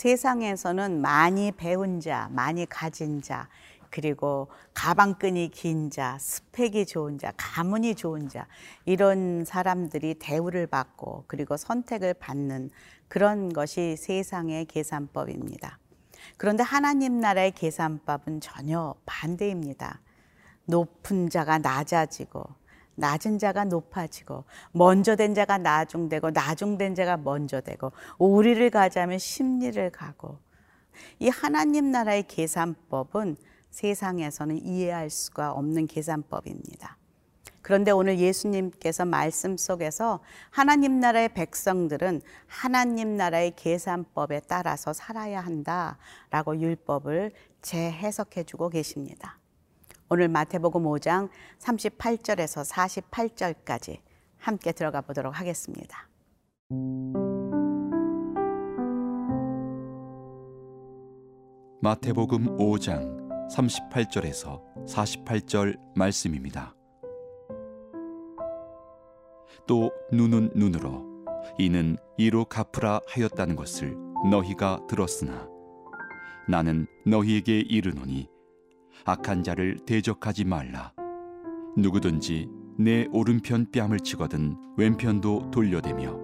세상에서는 많이 배운 자, 많이 가진 자, 그리고 가방끈이 긴 자, 스펙이 좋은 자, 가문이 좋은 자, 이런 사람들이 대우를 받고 그리고 선택을 받는 그런 것이 세상의 계산법입니다. 그런데 하나님 나라의 계산법은 전혀 반대입니다. 높은 자가 낮아지고 낮은 자가 높아지고 먼저 된 자가 나중되고 나중된 자가 먼저 되고 우리를 가자면 심리를 가고 이 하나님 나라의 계산법은 세상에서는 이해할 수가 없는 계산법입니다. 그런데 오늘 예수님께서 말씀 속에서 하나님 나라의 백성들은 하나님 나라의 계산법에 따라서 살아야 한다라고 율법을 재해석해 주고 계십니다. 오늘 마태복음 5장 38절에서 48절까지 함께 들어가 보도록 하겠습니다. 마태복음 5장 38절에서 48절 말씀입니다. 또 눈은 눈으로 이는 이로 갚으라 하였다는 것을 너희가 들었으나 나는 너희에게 이르노니 악한 자를 대적하지 말라. 누구든지 내 오른편 뺨을 치거든 왼편도 돌려대며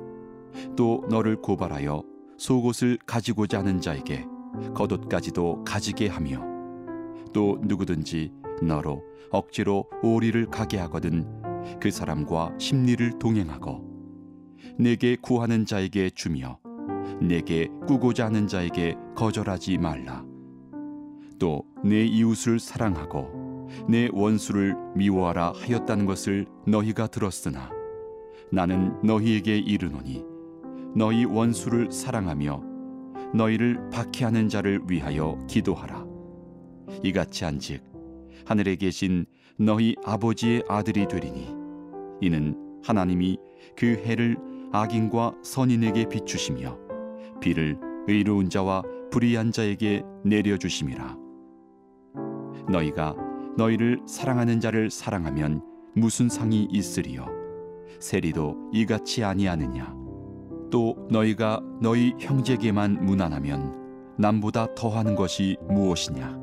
또 너를 고발하여 속옷을 가지고자 하는 자에게 겉옷까지도 가지게 하며 또 누구든지 너로 억지로 오리를 가게 하거든 그 사람과 심리를 동행하고 내게 구하는 자에게 주며 내게 꾸고자 하는 자에게 거절하지 말라 또 내 이웃을 사랑하고 내 원수를 미워하라 하였다는 것을 너희가 들었으나 나는 너희에게 이르노니 너희 원수를 사랑하며 너희를 박해하는 자를 위하여 기도하라. 이같이 한즉 하늘에 계신 너희 아버지의 아들이 되리니 이는 하나님이 그 해를 악인과 선인에게 비추시며 비를 의로운 자와 불의한 자에게 내려 주심이라 너희가 너희를 사랑하는 자를 사랑하면 무슨 상이 있으리요? 세리도 이같이 아니하느냐? 또 너희가 너희 형제에게만 무난하면 남보다 더하는 것이 무엇이냐?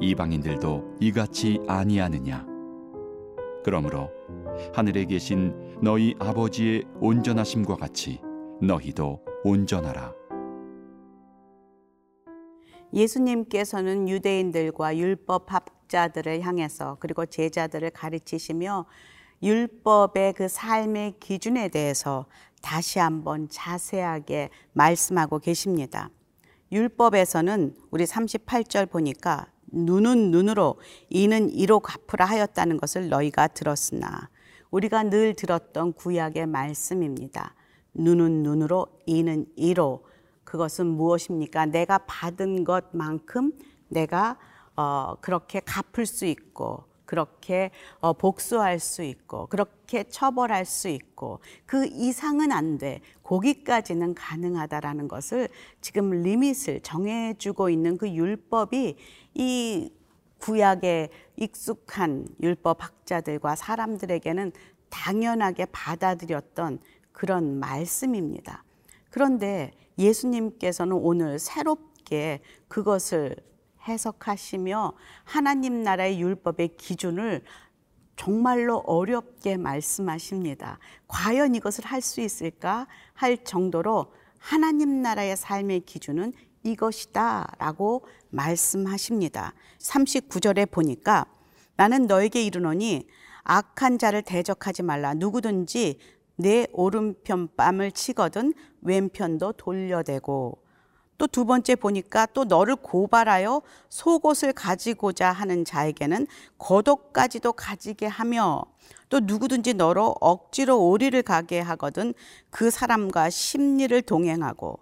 이방인들도 이같이 아니하느냐? 그러므로 하늘에 계신 너희 아버지의 온전하심과 같이 너희도 온전하라 예수님께서는 유대인들과 율법 학자들을 향해서 그리고 제자들을 가르치시며 율법의 그 삶의 기준에 대해서 다시 한번 자세하게 말씀하고 계십니다. 율법에서는 우리 38절 보니까 눈은 눈으로 이는 이로 갚으라 하였다는 것을 너희가 들었으나 우리가 늘 들었던 구약의 말씀입니다. 눈은 눈으로 이는 이로 그것은 무엇입니까? 내가 받은 것만큼 내가 어, 그렇게 갚을 수 있고 그렇게 어, 복수할 수 있고 그렇게 처벌할 수 있고 그 이상은 안 돼. 거기까지는 가능하다라는 것을 지금 리밋을 정해주고 있는 그 율법이 이 구약에 익숙한 율법 학자들과 사람들에게는 당연하게 받아들였던 그런 말씀입니다. 그런데 예수님께서는 오늘 새롭게 그것을 해석하시며 하나님 나라의 율법의 기준을 정말로 어렵게 말씀하십니다. 과연 이것을 할 수 있을까 할 정도로 하나님 나라의 삶의 기준은 이것이다 라고 말씀하십니다. 39절에 보니까 나는 너에게 이르노니 악한 자를 대적하지 말라. 누구든지 내 오른편 뺨을 치거든 왼편도 돌려대고 또 두 번째 보니까 또 너를 고발하여 속옷을 가지고자 하는 자에게는 겉옷까지도 가지게 하며 또 누구든지 너로 억지로 오리를 가게 하거든 그 사람과 심리를 동행하고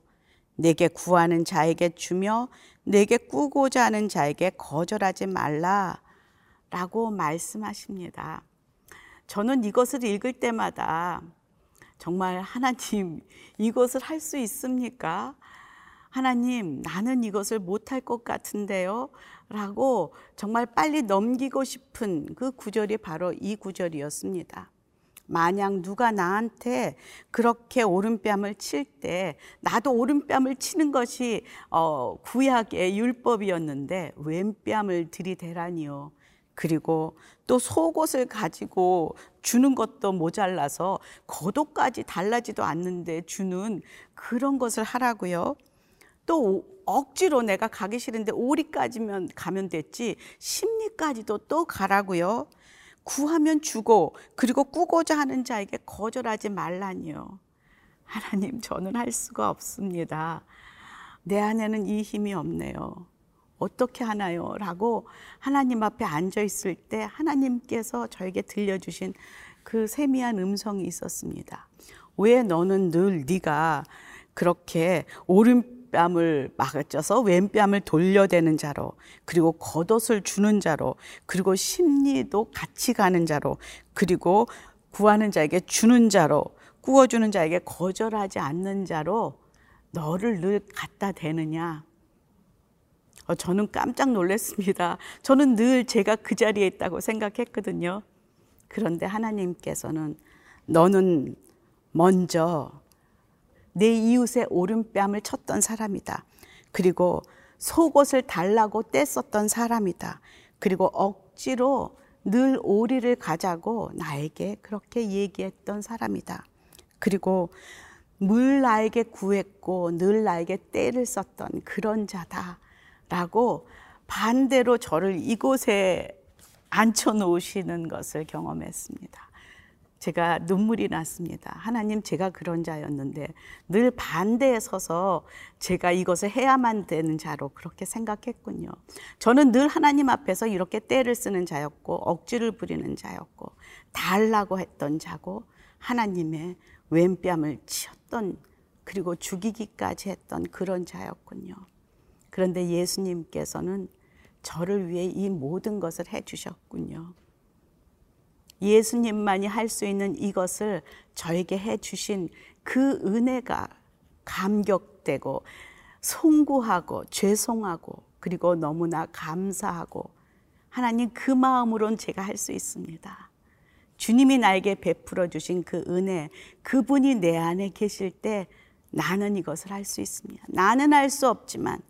내게 구하는 자에게 주며 내게 꾸고자 하는 자에게 거절하지 말라 라고 말씀하십니다. 저는 이것을 읽을 때마다 정말 하나님 이것을 할 수 있습니까? 하나님 나는 이것을 못할 것 같은데요. 라고 정말 빨리 넘기고 싶은 그 구절이 바로 이 구절이었습니다. 만약 누가 나한테 그렇게 오른뺨을 칠 때 나도 오른뺨을 치는 것이 어, 구약의 율법이었는데 왼뺨을 들이대라니요. 그리고 또 속옷을 가지고 주는 것도 모자라서 겉옷까지 달라지도 않는데 주는 그런 것을 하라고요. 또 억지로 내가 가기 싫은데 오리까지면 가면 됐지 심리까지도 또 가라고요. 구하면 주고 그리고 꾸고자 하는 자에게 거절하지 말라니요. 하나님 저는 할 수가 없습니다. 내 안에는 이 힘이 없네요. 어떻게 하나요? 라고 하나님 앞에 앉아 있을 때 하나님께서 저에게 들려주신 그 세미한 음성이 있었습니다. 왜 너는 늘 네가 그렇게 오른뺨을 막아쪄서 왼뺨을 돌려대는 자로 그리고 겉옷을 주는 자로 그리고 심리도 같이 가는 자로 그리고 구하는 자에게 주는 자로 구워주는 자에게 거절하지 않는 자로 너를 늘 갖다 대느냐 어, 저는 깜짝 놀랐습니다. 저는 늘 제가 그 자리에 있다고 생각했거든요. 그런데 하나님께서는 너는 먼저 내 이웃의 오른뺨을 쳤던 사람이다. 그리고 속옷을 달라고 떼었던 사람이다. 그리고 억지로 늘 오리를 가자고 나에게 그렇게 얘기했던 사람이다. 그리고 물 나에게 구했고 늘 나에게 때를 썼던 그런 자다. 라고 반대로 저를 이곳에 앉혀 놓으시는 것을 경험했습니다. 제가 눈물이 났습니다. 하나님, 제가 그런 자였는데 늘 반대에 서서 제가 이것을 해야만 되는 자로 그렇게 생각했군요. 저는 늘 하나님 앞에서 이렇게 때를 쓰는 자였고, 억지를 부리는 자였고, 달라고 했던 자고, 하나님의 왼뺨을 치었던, 그리고 죽이기까지 했던 그런 자였군요. 그런데 예수님께서는 저를 위해 이 모든 것을 해 주셨군요. 예수님만이 할 수 있는 이것을 저에게 해 주신 그 은혜가 감격되고 송구하고 죄송하고 그리고 너무나 감사하고 하나님 그 마음으론 제가 할 수 있습니다. 주님이 나에게 베풀어 주신 그 은혜, 그분이 내 안에 계실 때 나는 이것을 할 수 있습니다. 나는 할 수 없지만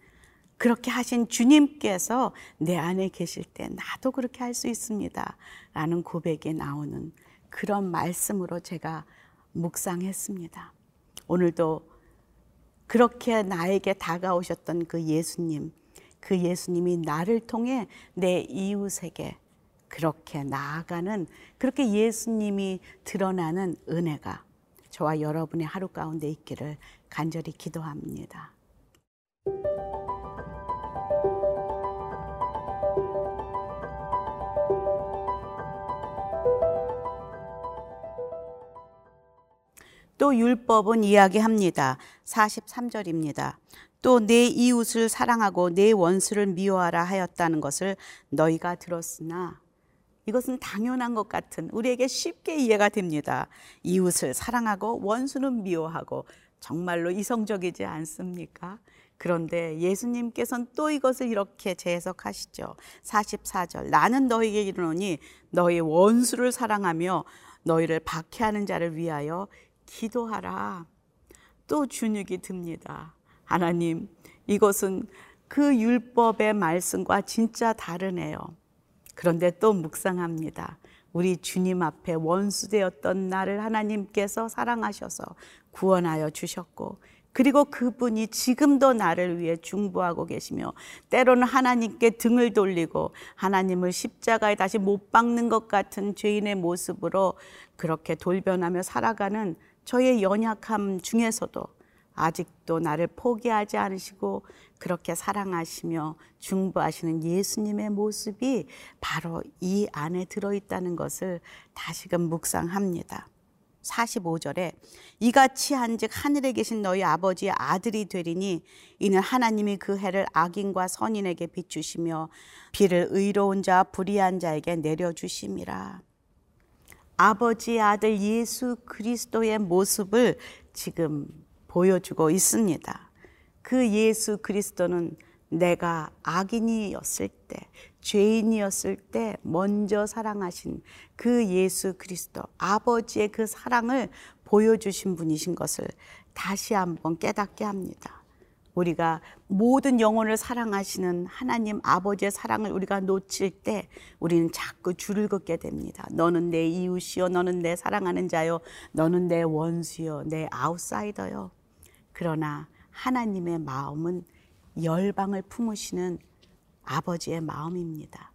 그렇게 하신 주님께서 내 안에 계실 때 나도 그렇게 할 수 있습니다. 라는 고백이 나오는 그런 말씀으로 제가 묵상했습니다. 오늘도 그렇게 나에게 다가오셨던 그 예수님, 그 예수님이 나를 통해 내 이웃에게 그렇게 나아가는 그렇게 예수님이 드러나는 은혜가 저와 여러분의 하루 가운데 있기를 간절히 기도합니다. 또 율법은 이야기합니다. 43절입니다. 또 내 이웃을 사랑하고 내 원수를 미워하라 하였다는 것을 너희가 들었으나 이것은 당연한 것 같은 우리에게 쉽게 이해가 됩니다. 이웃을 사랑하고 원수는 미워하고 정말로 이성적이지 않습니까? 그런데 예수님께서는 또 이것을 이렇게 재해석하시죠. 44절. 나는 너희에게 이르노니 너희 원수를 사랑하며 너희를 박해하는 자를 위하여 기도하라. 또 준육이 듭니다. 하나님, 이것은 그 율법의 말씀과 진짜 다르네요. 그런데 또 묵상합니다. 우리 주님 앞에 원수되었던 나를 하나님께서 사랑하셔서 구원하여 주셨고, 그리고 그분이 지금도 나를 위해 중보하고 계시며 때로는 하나님께 등을 돌리고 하나님을 십자가에 다시 못 박는 것 같은 죄인의 모습으로 그렇게 돌변하며 살아가는 저의 연약함 중에서도 아직도 나를 포기하지 않으시고 그렇게 사랑하시며 중보하시는 예수님의 모습이 바로 이 안에 들어있다는 것을 다시금 묵상합니다. 45절에 이같이 한즉 하늘에 계신 너희 아버지의 아들이 되리니 이는 하나님이 그 해를 악인과 선인에게 비추시며 비를 의로운 자 불의한 자에게 내려 주심이라. 아버지의 아들 예수 그리스도의 모습을 지금 보여주고 있습니다. 그 예수 그리스도는 내가 악인이었을 때, 죄인이었을 때 먼저 사랑하신 그 예수 그리스도, 아버지의 그 사랑을 보여주신 분이신 것을 다시 한번 깨닫게 합니다. 우리가 모든 영혼을 사랑하시는 하나님 아버지의 사랑을 우리가 놓칠 때 우리는 자꾸 줄을 긋게 됩니다. 너는 내 이웃이요, 너는 내 사랑하는 자요, 너는 내 원수요, 내 아웃사이더요. 그러나 하나님의 마음은 열방을 품으시는 아버지의 마음입니다.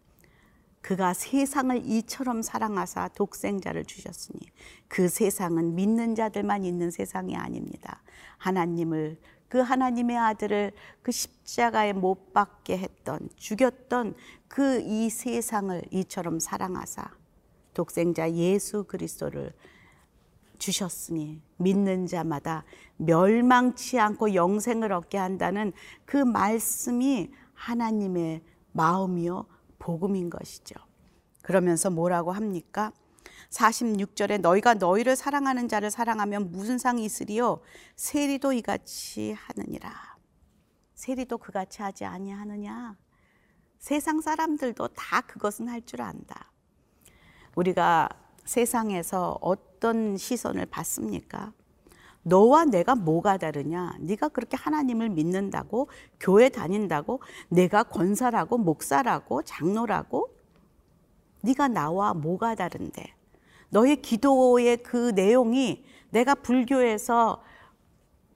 그가 세상을 이처럼 사랑하사 독생자를 주셨으니 그 세상은 믿는 자들만 있는 세상이 아닙니다. 하나님을 그 하나님의 아들을 그 십자가에 못 박게 했던 죽였던 그 이 세상을 이처럼 사랑하사 독생자 예수 그리스도를 주셨으니 믿는 자마다 멸망치 않고 영생을 얻게 한다는 그 말씀이 하나님의 마음이요 복음인 것이죠. 그러면서 뭐라고 합니까? 46절에 너희가 너희를 사랑하는 자를 사랑하면 무슨 상이 있으리요? 세리도 이같이 하느니라. 세리도 그같이 하지 아니하느냐? 세상 사람들도 다 그것은 할 줄 안다. 우리가 세상에서 어떤 시선을 받습니까? 너와 내가 뭐가 다르냐? 네가 그렇게 하나님을 믿는다고 교회 다닌다고 내가 권사라고 목사라고 장로라고 네가 나와 뭐가 다른데? 너의 기도의 그 내용이 내가 불교에서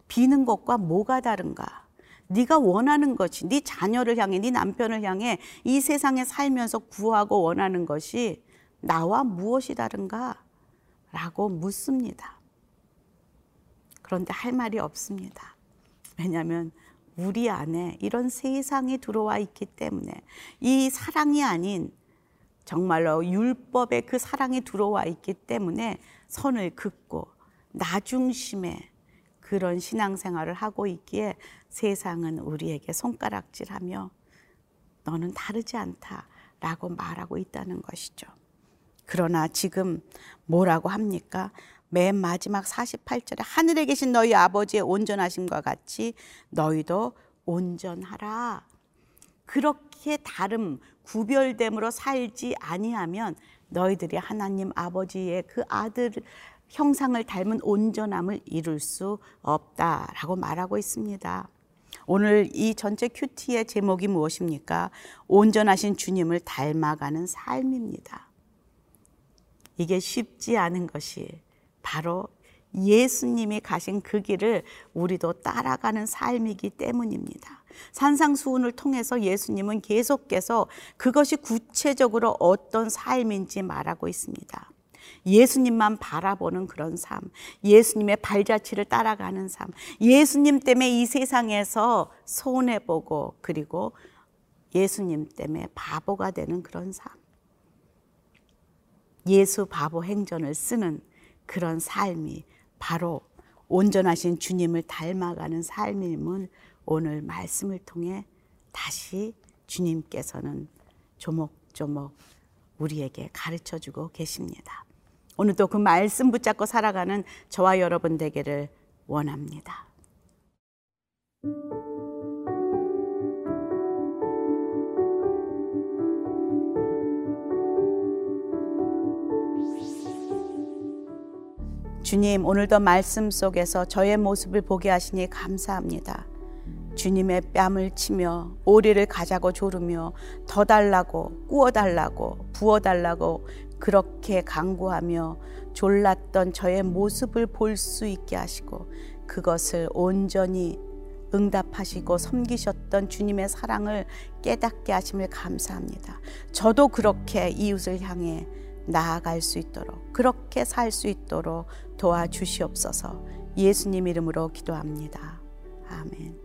비는 것과 뭐가 다른가? 네가 원하는 것이 네 자녀를 향해 네 남편을 향해 이 세상에 살면서 구하고 원하는 것이 나와 무엇이 다른가? 라고 묻습니다. 그런데 할 말이 없습니다. 왜냐하면 우리 안에 이런 세상이 들어와 있기 때문에 이 사랑이 아닌 정말로 율법의 그 사랑이 들어와 있기 때문에 선을 긋고 나중심의 그런 신앙생활을 하고 있기에 세상은 우리에게 손가락질하며 너는 다르지 않다라고 말하고 있다는 것이죠. 그러나 지금 뭐라고 합니까? 맨 마지막 48절에 하늘에 계신 너희 아버지의 온전하심과 같이 너희도 온전하라. 그렇게 다름 구별됨으로 살지 아니하면 너희들이 하나님 아버지의 그 아들 형상을 닮은 온전함을 이룰 수 없다라고 말하고 있습니다. 오늘 이 전체 큐티의 제목이 무엇입니까? 온전하신 주님을 닮아가는 삶입니다. 이게 쉽지 않은 것이 바로 예수님이 가신 그 길을 우리도 따라가는 삶이기 때문입니다. 산상수훈을 통해서 예수님은 계속해서 그것이 구체적으로 어떤 삶인지 말하고 있습니다. 예수님만 바라보는 그런 삶, 예수님의 발자취를 따라가는 삶, 예수님 때문에 이 세상에서 손해보고 그리고 예수님 때문에 바보가 되는 그런 삶. 예수 바보 행전을 쓰는 그런 삶이 바로 온전하신 주님을 닮아가는 삶임을 오늘 말씀을 통해 다시 주님께서는 조목조목 우리에게 가르쳐 주고 계십니다. 오늘도 그 말씀 붙잡고 살아가는 저와 여러분 되기를 원합니다. 주님, 오늘도 말씀 속에서 저의 모습을 보게 하시니 감사합니다. 주님의 뺨을 치며 오리를 가자고 조르며 더 달라고 구워 달라고 부어 달라고 그렇게 강구하며 졸랐던 저의 모습을 볼 수 있게 하시고 그것을 온전히 응답하시고 섬기셨던 주님의 사랑을 깨닫게 하심을 감사합니다. 저도 그렇게 이웃을 향해 나아갈 수 있도록 그렇게 살 수 있도록 도와주시옵소서 예수님 이름으로 기도합니다. 아멘.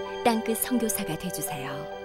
땅끝 선교사가 되주세요.